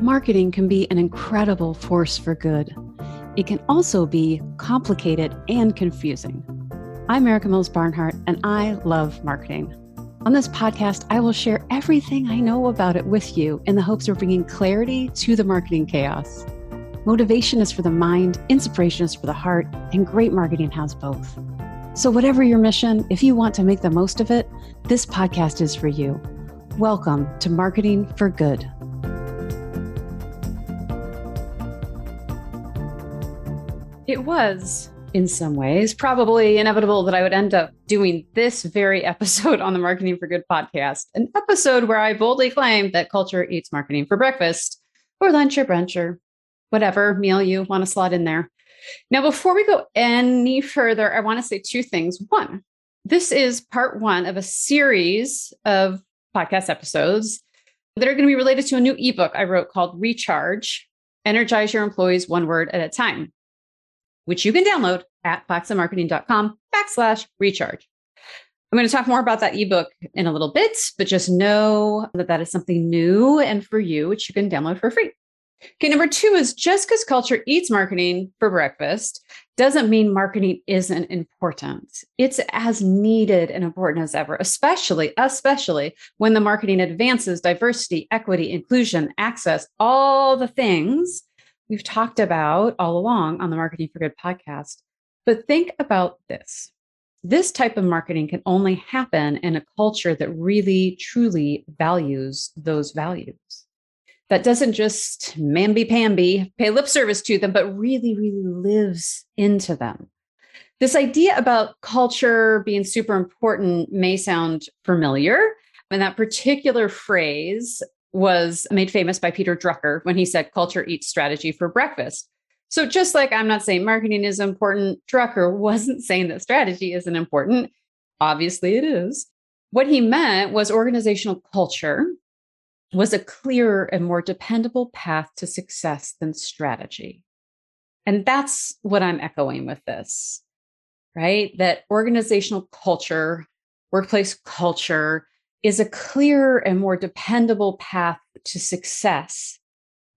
Marketing can be an incredible force for good. It can also be complicated and confusing. I'm Erica Mills Barnhart, and I love marketing. On this podcast, I will share everything I know about it with you in the hopes of bringing clarity to the marketing chaos. Motivation is for the mind, inspiration is for the heart, and great marketing has both. So, whatever your mission, if you want to make the most of it, this podcast is for you. Welcome to Marketing for Good. It was, in some ways, probably inevitable that I would end up doing this very episode on the Marketing for Good podcast, an episode where I boldly claim that culture eats marketing for breakfast or lunch or brunch or whatever meal you want to slot in there. Now, before we go any further, I want to say two things. One, this is part one of a series of podcast episodes that are going to be related to a new ebook I wrote called Recharge Energize Your Employees One Word at a Time which you can download at claxonmarketing.com backslash recharge. I'm going to talk more about that ebook in a little bit, but just know that that is something new and for you, which you can download for free. Okay, number two is just because culture eats marketing for breakfast doesn't mean marketing isn't important. It's as needed and important as ever, especially, especially when the marketing advances diversity, equity, inclusion, access, all the things we've talked about all along on the Marketing for Good podcast. But think about this this type of marketing can only happen in a culture that really, truly values those values. That doesn't just mamby pamby, pay lip service to them, but really, really lives into them. This idea about culture being super important may sound familiar. And that particular phrase was made famous by Peter Drucker when he said culture eats strategy for breakfast. So just like I'm not saying marketing is important, Drucker wasn't saying that strategy isn't important. Obviously it is. What he meant was organizational culture was a clearer and more dependable path to success than strategy. And that's what I'm echoing with this, right? That organizational culture, workplace culture is a clearer and more dependable path to success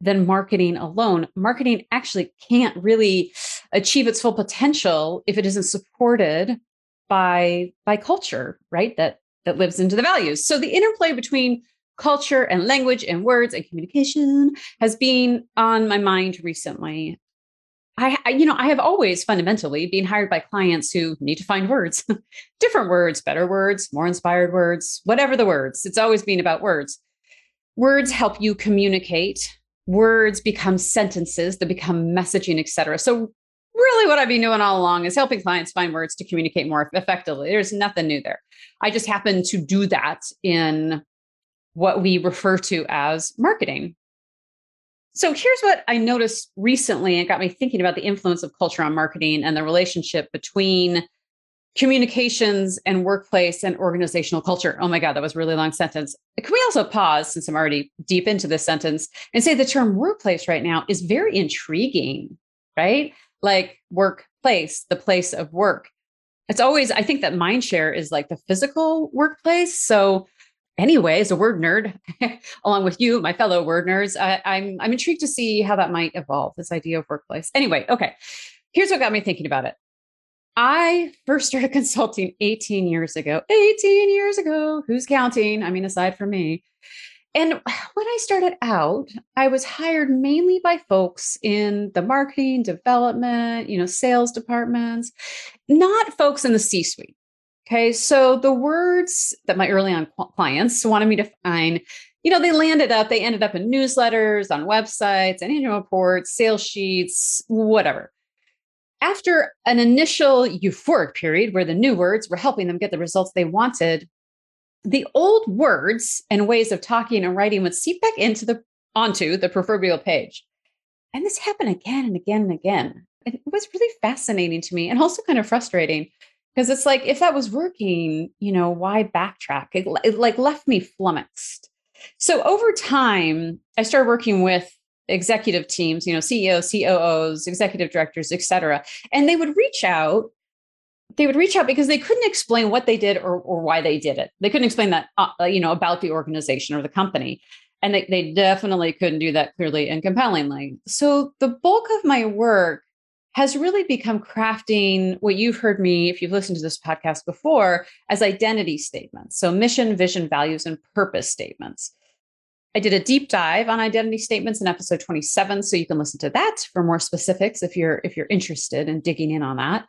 than marketing alone. Marketing actually can't really achieve its full potential if it isn't supported by by culture, right? That that lives into the values. So the interplay between culture and language and words and communication has been on my mind recently. I, I, you know, I have always fundamentally been hired by clients who need to find words, different words, better words, more inspired words, whatever the words. It's always been about words. Words help you communicate. Words become sentences that become messaging, etc. So really what I've been doing all along is helping clients find words to communicate more effectively. There's nothing new there. I just happen to do that in what we refer to as marketing. So here's what I noticed recently and got me thinking about the influence of culture on marketing and the relationship between communications and workplace and organizational culture. Oh my God, that was a really long sentence. Can we also pause since I'm already deep into this sentence and say the term workplace right now is very intriguing, right? Like workplace, the place of work. It's always, I think that mind share is like the physical workplace. So anyway, as a word nerd, along with you, my fellow word nerds, I, I'm I'm intrigued to see how that might evolve. This idea of workplace. Anyway, okay. Here's what got me thinking about it. I first started consulting 18 years ago. 18 years ago. Who's counting? I mean, aside from me. And when I started out, I was hired mainly by folks in the marketing, development, you know, sales departments, not folks in the C suite. Okay, so the words that my early on clients wanted me to find, you know, they landed up, they ended up in newsletters, on websites, annual reports, sales sheets, whatever. After an initial euphoric period where the new words were helping them get the results they wanted, the old words and ways of talking and writing would seep back into the onto the proverbial page. And this happened again and again and again. It was really fascinating to me and also kind of frustrating because it's like if that was working you know why backtrack it, it like left me flummoxed so over time i started working with executive teams you know ceos coos executive directors et cetera and they would reach out they would reach out because they couldn't explain what they did or, or why they did it. They couldn't explain that, uh, you know, about the organization or the company. And they, they definitely couldn't do that clearly and compellingly. So the bulk of my work has really become crafting what you've heard me, if you've listened to this podcast before, as identity statements. So mission, vision, values, and purpose statements. I did a deep dive on identity statements in episode 27, so you can listen to that for more specifics if you're if you're interested in digging in on that.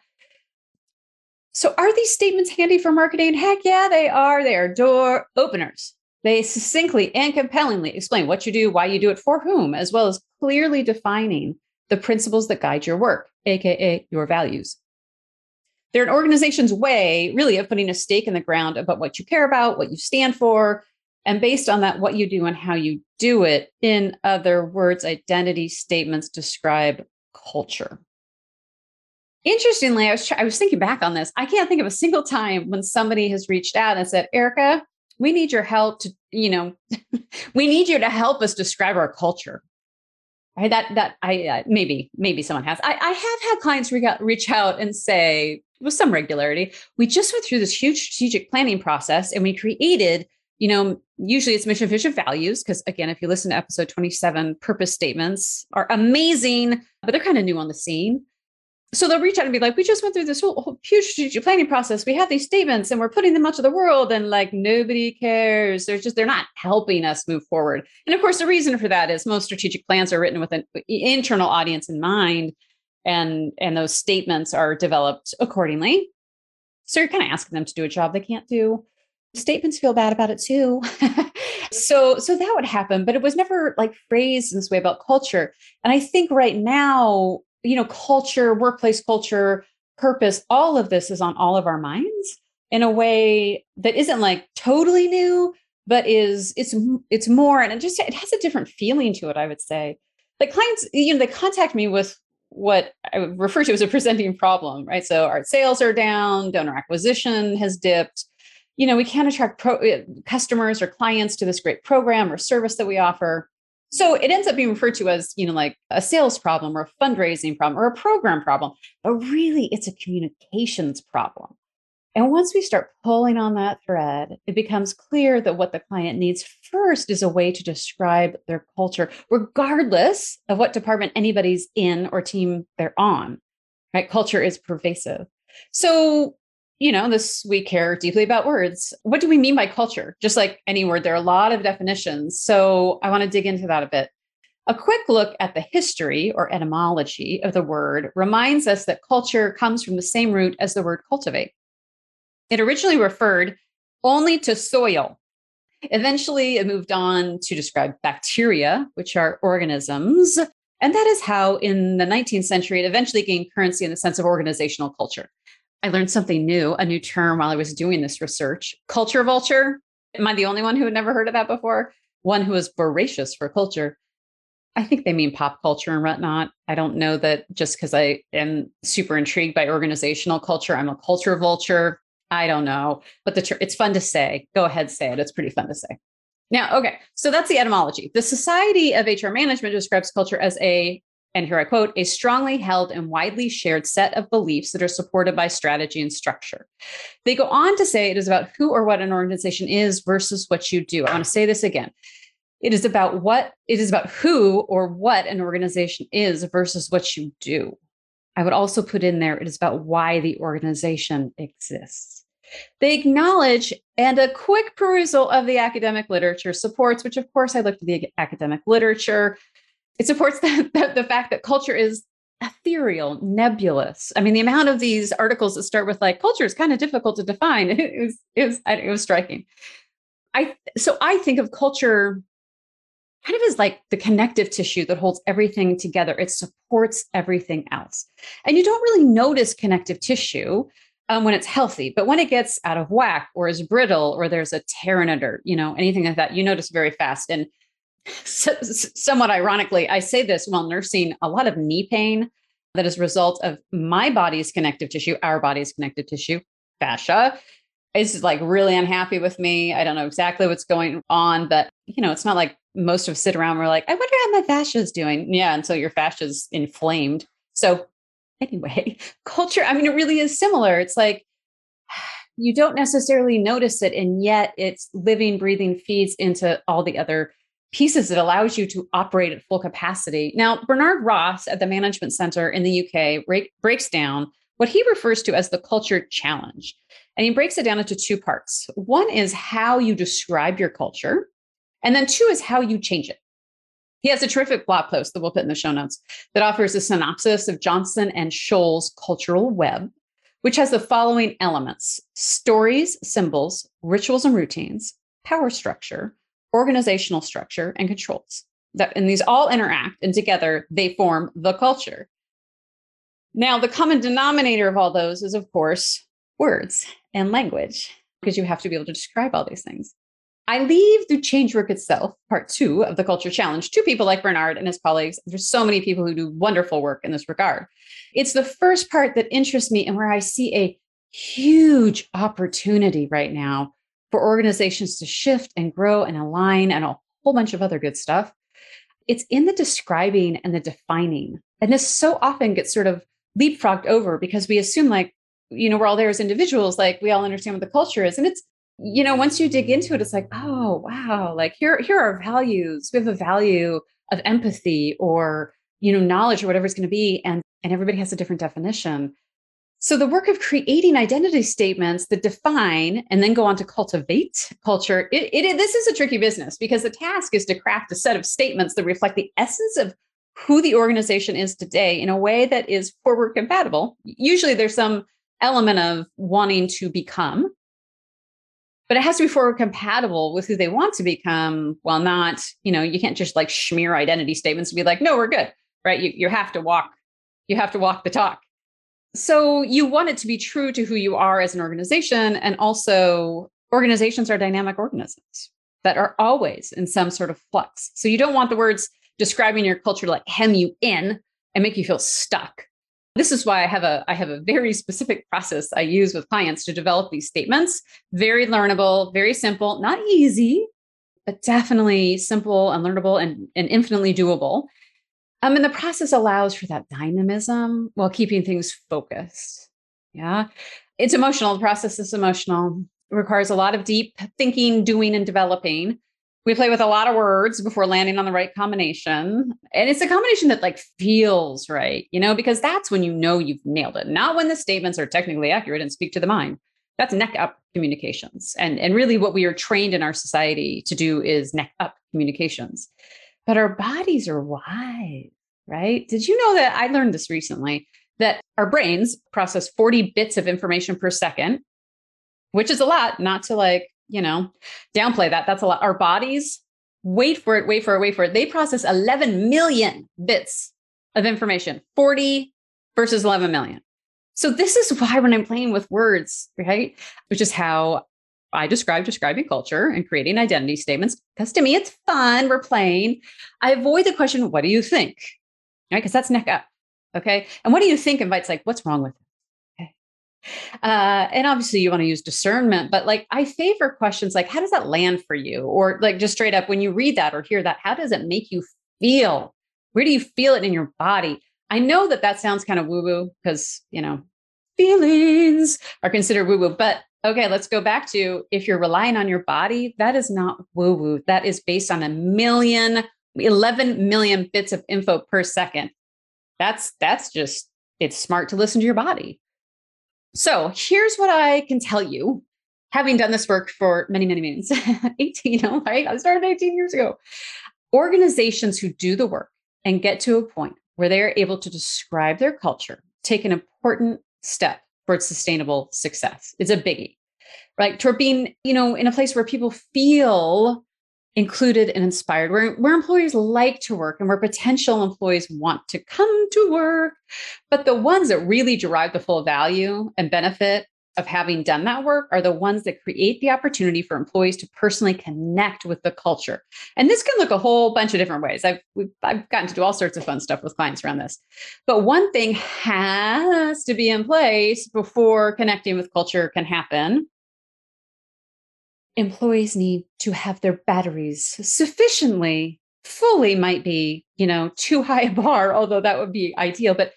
So are these statements handy for marketing? Heck yeah, they are. They are door openers. They succinctly and compellingly explain what you do, why you do it, for whom, as well as clearly defining the principles that guide your work, AKA your values. They're an organization's way, really, of putting a stake in the ground about what you care about, what you stand for, and based on that, what you do and how you do it. In other words, identity statements describe culture. Interestingly, I was I was thinking back on this. I can't think of a single time when somebody has reached out and said, "Erica, we need your help to, you know, we need you to help us describe our culture." That that I uh, maybe maybe someone has. I, I have had clients re- reach out and say with some regularity, we just went through this huge strategic planning process and we created, you know, usually it's mission, vision, values. Because again, if you listen to episode 27, purpose statements are amazing, but they're kind of new on the scene so they'll reach out and be like, we just went through this whole, whole, huge strategic planning process. We have these statements and we're putting them out to the world and like nobody cares. They're just, they're not helping us move forward. And of course, the reason for that is most strategic plans are written with an internal audience in mind. And, and those statements are developed accordingly. So you're kind of asking them to do a job they can't do. Statements feel bad about it too. so, so that would happen, but it was never like phrased in this way about culture. And I think right now, you know, culture, workplace culture, purpose, all of this is on all of our minds in a way that isn't like totally new, but is it's it's more and it just it has a different feeling to it, I would say. Like clients, you know, they contact me with what I refer to as a presenting problem, right? So our sales are down, donor acquisition has dipped. You know, we can't attract pro- uh, customers or clients to this great program or service that we offer. So it ends up being referred to as, you know, like a sales problem or a fundraising problem or a program problem, but really it's a communications problem. And once we start pulling on that thread, it becomes clear that what the client needs first is a way to describe their culture, regardless of what department anybody's in or team they're on. Right? Culture is pervasive. So you know, this we care deeply about words. What do we mean by culture? Just like any word, there are a lot of definitions. So I want to dig into that a bit. A quick look at the history or etymology of the word reminds us that culture comes from the same root as the word cultivate. It originally referred only to soil. Eventually, it moved on to describe bacteria, which are organisms. And that is how, in the 19th century, it eventually gained currency in the sense of organizational culture. I learned something new, a new term while I was doing this research culture vulture. Am I the only one who had never heard of that before? One who is voracious for culture. I think they mean pop culture and whatnot. I don't know that just because I am super intrigued by organizational culture, I'm a culture vulture. I don't know, but the ter- it's fun to say. Go ahead, say it. It's pretty fun to say. Now, okay, so that's the etymology. The Society of HR Management describes culture as a and here I quote, a strongly held and widely shared set of beliefs that are supported by strategy and structure. They go on to say it is about who or what an organization is versus what you do. I want to say this again. It is about what it is about who or what an organization is versus what you do. I would also put in there it is about why the organization exists. They acknowledge and a quick perusal of the academic literature supports, which of course I looked at the academic literature, it supports the, the, the fact that culture is ethereal, nebulous. I mean, the amount of these articles that start with like culture is kind of difficult to define. It was it was it was striking. I so I think of culture kind of as like the connective tissue that holds everything together. It supports everything else, and you don't really notice connective tissue um, when it's healthy, but when it gets out of whack or is brittle or there's a tear in it or you know anything like that, you notice very fast. And so, somewhat ironically, I say this while nursing a lot of knee pain that is a result of my body's connective tissue, our body's connective tissue, fascia, is like really unhappy with me. I don't know exactly what's going on, but you know, it's not like most of us sit around. We're like, I wonder how my fascia is doing. Yeah, and so your fascia is inflamed. So anyway, culture. I mean, it really is similar. It's like you don't necessarily notice it. And yet it's living, breathing, feeds into all the other pieces that allows you to operate at full capacity. Now, Bernard Ross at the Management Center in the UK break, breaks down what he refers to as the culture challenge. And he breaks it down into two parts. One is how you describe your culture, and then two is how you change it. He has a terrific blog post that we'll put in the show notes that offers a synopsis of Johnson and Scholes' cultural web, which has the following elements stories, symbols, rituals and routines, power structure, organizational structure, and controls. That, and these all interact, and together they form the culture. Now, the common denominator of all those is, of course, words and language, because you have to be able to describe all these things. I leave the change work itself, part two of the culture challenge, to people like Bernard and his colleagues. There's so many people who do wonderful work in this regard. It's the first part that interests me and where I see a huge opportunity right now for organizations to shift and grow and align and a whole bunch of other good stuff. It's in the describing and the defining. And this so often gets sort of leapfrogged over because we assume, like, you know, we're all there as individuals, like we all understand what the culture is. And it's you know, once you dig into it, it's like, oh wow, like here, here are values. We have a value of empathy or you know, knowledge or whatever it's going to be, and and everybody has a different definition. So the work of creating identity statements that define and then go on to cultivate culture, it, it, this is a tricky business because the task is to craft a set of statements that reflect the essence of who the organization is today in a way that is forward compatible. Usually there's some element of wanting to become but it has to be forward compatible with who they want to become while not, you know, you can't just like smear identity statements and be like, no, we're good, right? You, you have to walk, you have to walk the talk. So you want it to be true to who you are as an organization. And also, organizations are dynamic organisms that are always in some sort of flux. So you don't want the words describing your culture to like hem you in and make you feel stuck. This is why I have a I have a very specific process I use with clients to develop these statements. Very learnable, very simple, not easy, but definitely simple and learnable and, and infinitely doable. Um, and the process allows for that dynamism while keeping things focused. Yeah. It's emotional. The process is emotional. It requires a lot of deep thinking, doing, and developing we play with a lot of words before landing on the right combination and it's a combination that like feels right you know because that's when you know you've nailed it not when the statements are technically accurate and speak to the mind that's neck up communications and and really what we are trained in our society to do is neck up communications but our bodies are wise right did you know that i learned this recently that our brains process 40 bits of information per second which is a lot not to like you know, downplay that. That's a lot. Our bodies, wait for it, wait for it, wait for it. They process 11 million bits of information, 40 versus 11 million. So this is why when I'm playing with words, right, which is how I describe describing culture and creating identity statements, because to me it's fun. We're playing. I avoid the question, what do you think? Right? Because that's neck up. Okay. And what do you think invites like, what's wrong with it? Uh, and obviously you want to use discernment, but like I favor questions like, how does that land for you? Or like just straight up when you read that or hear that, how does it make you feel? Where do you feel it in your body? I know that that sounds kind of woo woo because, you know, feelings are considered woo woo, but okay, let's go back to if you're relying on your body, that is not woo woo. That is based on a million, 11 million bits of info per second. That's, that's just, it's smart to listen to your body. So here's what I can tell you, having done this work for many, many moons, 18, you right? I started 18 years ago. Organizations who do the work and get to a point where they are able to describe their culture take an important step towards sustainable success. It's a biggie, right? Toward being, you know, in a place where people feel included and inspired, where, where employees like to work and where potential employees want to come to work. But the ones that really derive the full value and benefit of having done that work are the ones that create the opportunity for employees to personally connect with the culture. And this can look a whole bunch of different ways. I've, I've gotten to do all sorts of fun stuff with clients around this. But one thing has to be in place before connecting with culture can happen employees need to have their batteries sufficiently fully might be, you know, too high a bar, although that would be ideal, but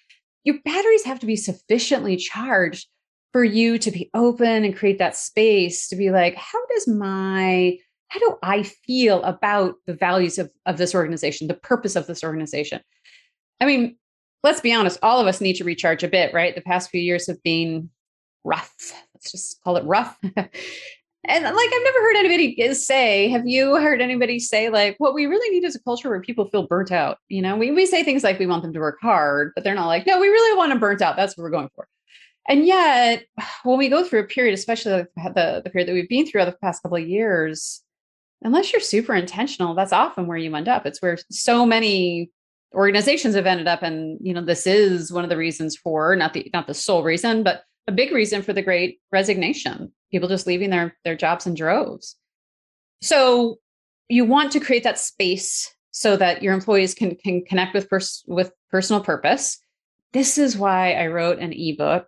your batteries have to be sufficiently charged for you to be open and create that space to be like, how does my how do I feel about the values of, of this organization, the purpose of this organization? I mean, let's be honest, all of us need to recharge a bit, right? The past few years have been rough. Let's just call it rough. and like I've never heard anybody say, have you heard anybody say like what we really need is a culture where people feel burnt out? You know, we, we say things like we want them to work hard, but they're not like, no, we really want them burnt out. That's what we're going for. And yet, when we go through a period, especially the, the, period that we've been through over the past couple of years, unless you're super intentional, that's often where you end up. It's where so many organizations have ended up. And, you know, this is one of the reasons for not the not the sole reason, but a big reason for the great resignation. People just leaving their their jobs in droves. So you want to create that space so that your employees can can connect with pers- with personal purpose. This is why I wrote an ebook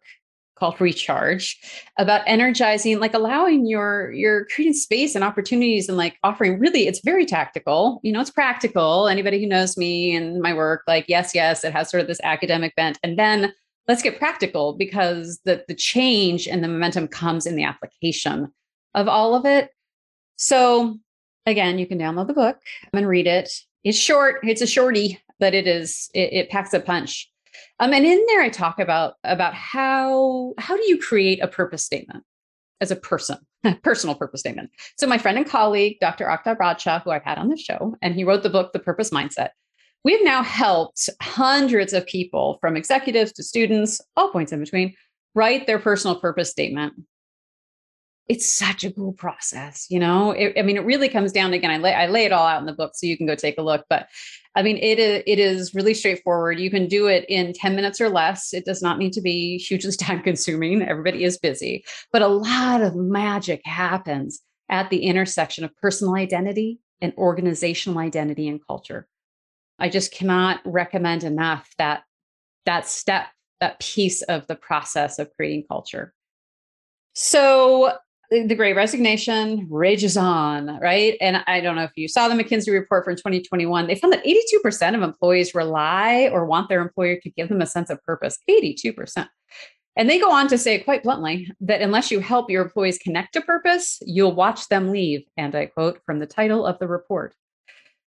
called recharge about energizing like allowing your your creating space and opportunities and like offering really it's very tactical you know it's practical. Anybody who knows me and my work like yes yes it has sort of this academic bent. And then let's get practical because the the change and the momentum comes in the application of all of it. So again you can download the book and read it. It's short it's a shorty but it is it, it packs a punch um, and in there, I talk about about how how do you create a purpose statement as a person, personal purpose statement. So my friend and colleague, Dr. Akhtar Badshah, who I've had on the show, and he wrote the book, The Purpose Mindset. We've now helped hundreds of people, from executives to students, all points in between, write their personal purpose statement it's such a cool process you know? It, i mean it really comes down again I lay, I lay it all out in the book so you can go take a look but i mean it is, it is really straightforward. You can do it in 10 minutes or less. It does not need to be hugely time consuming. Everybody is busy but a lot of magic happens at the intersection of personal identity and organizational identity and culture. I just cannot recommend enough that that step that piece of the process of creating culture. So the great resignation rages on, right? And I don't know if you saw the McKinsey report from 2021. They found that 82% of employees rely or want their employer to give them a sense of purpose. 82%. And they go on to say quite bluntly that unless you help your employees connect to purpose, you'll watch them leave. And I quote from the title of the report.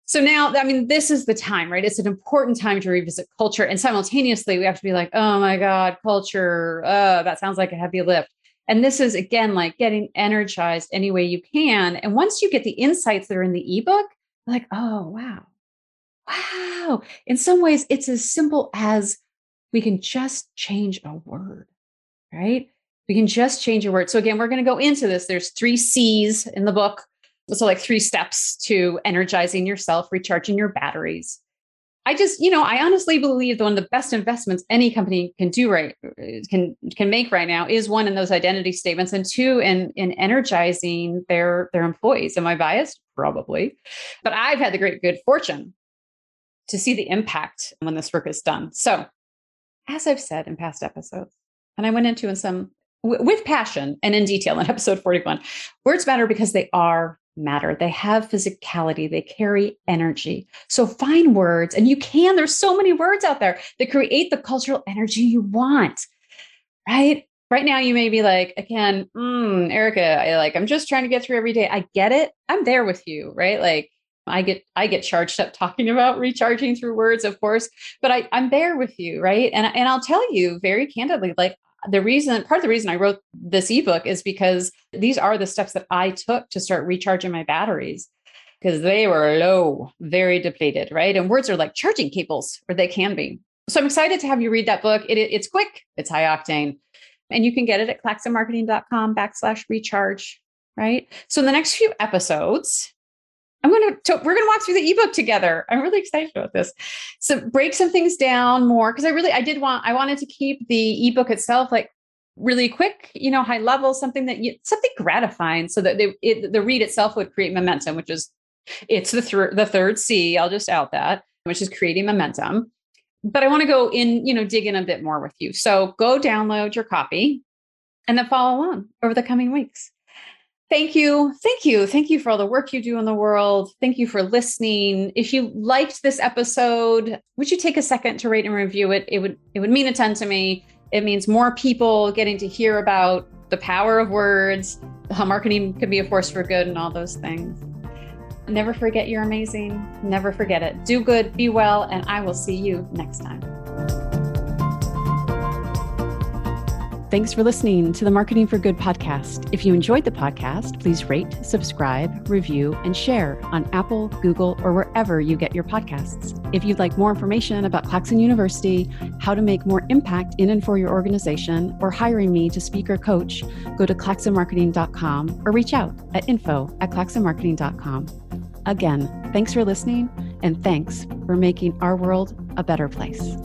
So now, I mean, this is the time, right? It's an important time to revisit culture. And simultaneously, we have to be like, oh my God, culture, uh, that sounds like a heavy lift. And this is again like getting energized any way you can. And once you get the insights that are in the ebook, like, oh, wow. Wow. In some ways, it's as simple as we can just change a word, right? We can just change a word. So, again, we're going to go into this. There's three C's in the book. So, like three steps to energizing yourself, recharging your batteries. I just, you know, I honestly believe that one of the best investments any company can do right uh, can can make right now is one in those identity statements, and two in in energizing their their employees. Am I biased? Probably, but I've had the great good fortune to see the impact when this work is done. So, as I've said in past episodes, and I went into in some with passion and in detail in episode 41, words matter because they are matter. They have physicality, they carry energy. So find words, and you can. There's so many words out there that create the cultural energy you want, right? Right now, you may be like, again, mm, Erica, I like, I'm just trying to get through every day. I get it. I'm there with you, right? Like, I get I get charged up talking about recharging through words, of course, but I, I'm there with you, right? And and I'll tell you very candidly, like the reason part of the reason I wrote this ebook is because these are the steps that I took to start recharging my batteries because they were low, very depleted, right? And words are like charging cables, or they can be. So I'm excited to have you read that book. It, it's quick, it's high octane, and you can get it at claxonmarketing.com backslash recharge, right? So in the next few episodes, I'm going to, we're going to walk through the ebook together. I'm really excited about this. So break some things down more because I really, I did want, I wanted to keep the ebook itself like really quick, you know, high level, something that you, something gratifying so that they, it, the read itself would create momentum, which is, it's the, th- the third C. I'll just out that, which is creating momentum. But I want to go in, you know, dig in a bit more with you. So go download your copy and then follow along over the coming weeks. Thank you. Thank you. Thank you for all the work you do in the world. Thank you for listening. If you liked this episode, would you take a second to rate and review it? It would it would mean a ton to me. It means more people getting to hear about the power of words, how marketing can be a force for good, and all those things. Never forget you're amazing. Never forget it. Do good, be well, and I will see you next time. Thanks for listening to the Marketing for Good podcast. If you enjoyed the podcast, please rate, subscribe, review, and share on Apple, Google, or wherever you get your podcasts. If you'd like more information about Claxon University, how to make more impact in and for your organization, or hiring me to speak or coach, go to claxonmarketing.com or reach out at info at claxonmarketing.com. Again, thanks for listening and thanks for making our world a better place.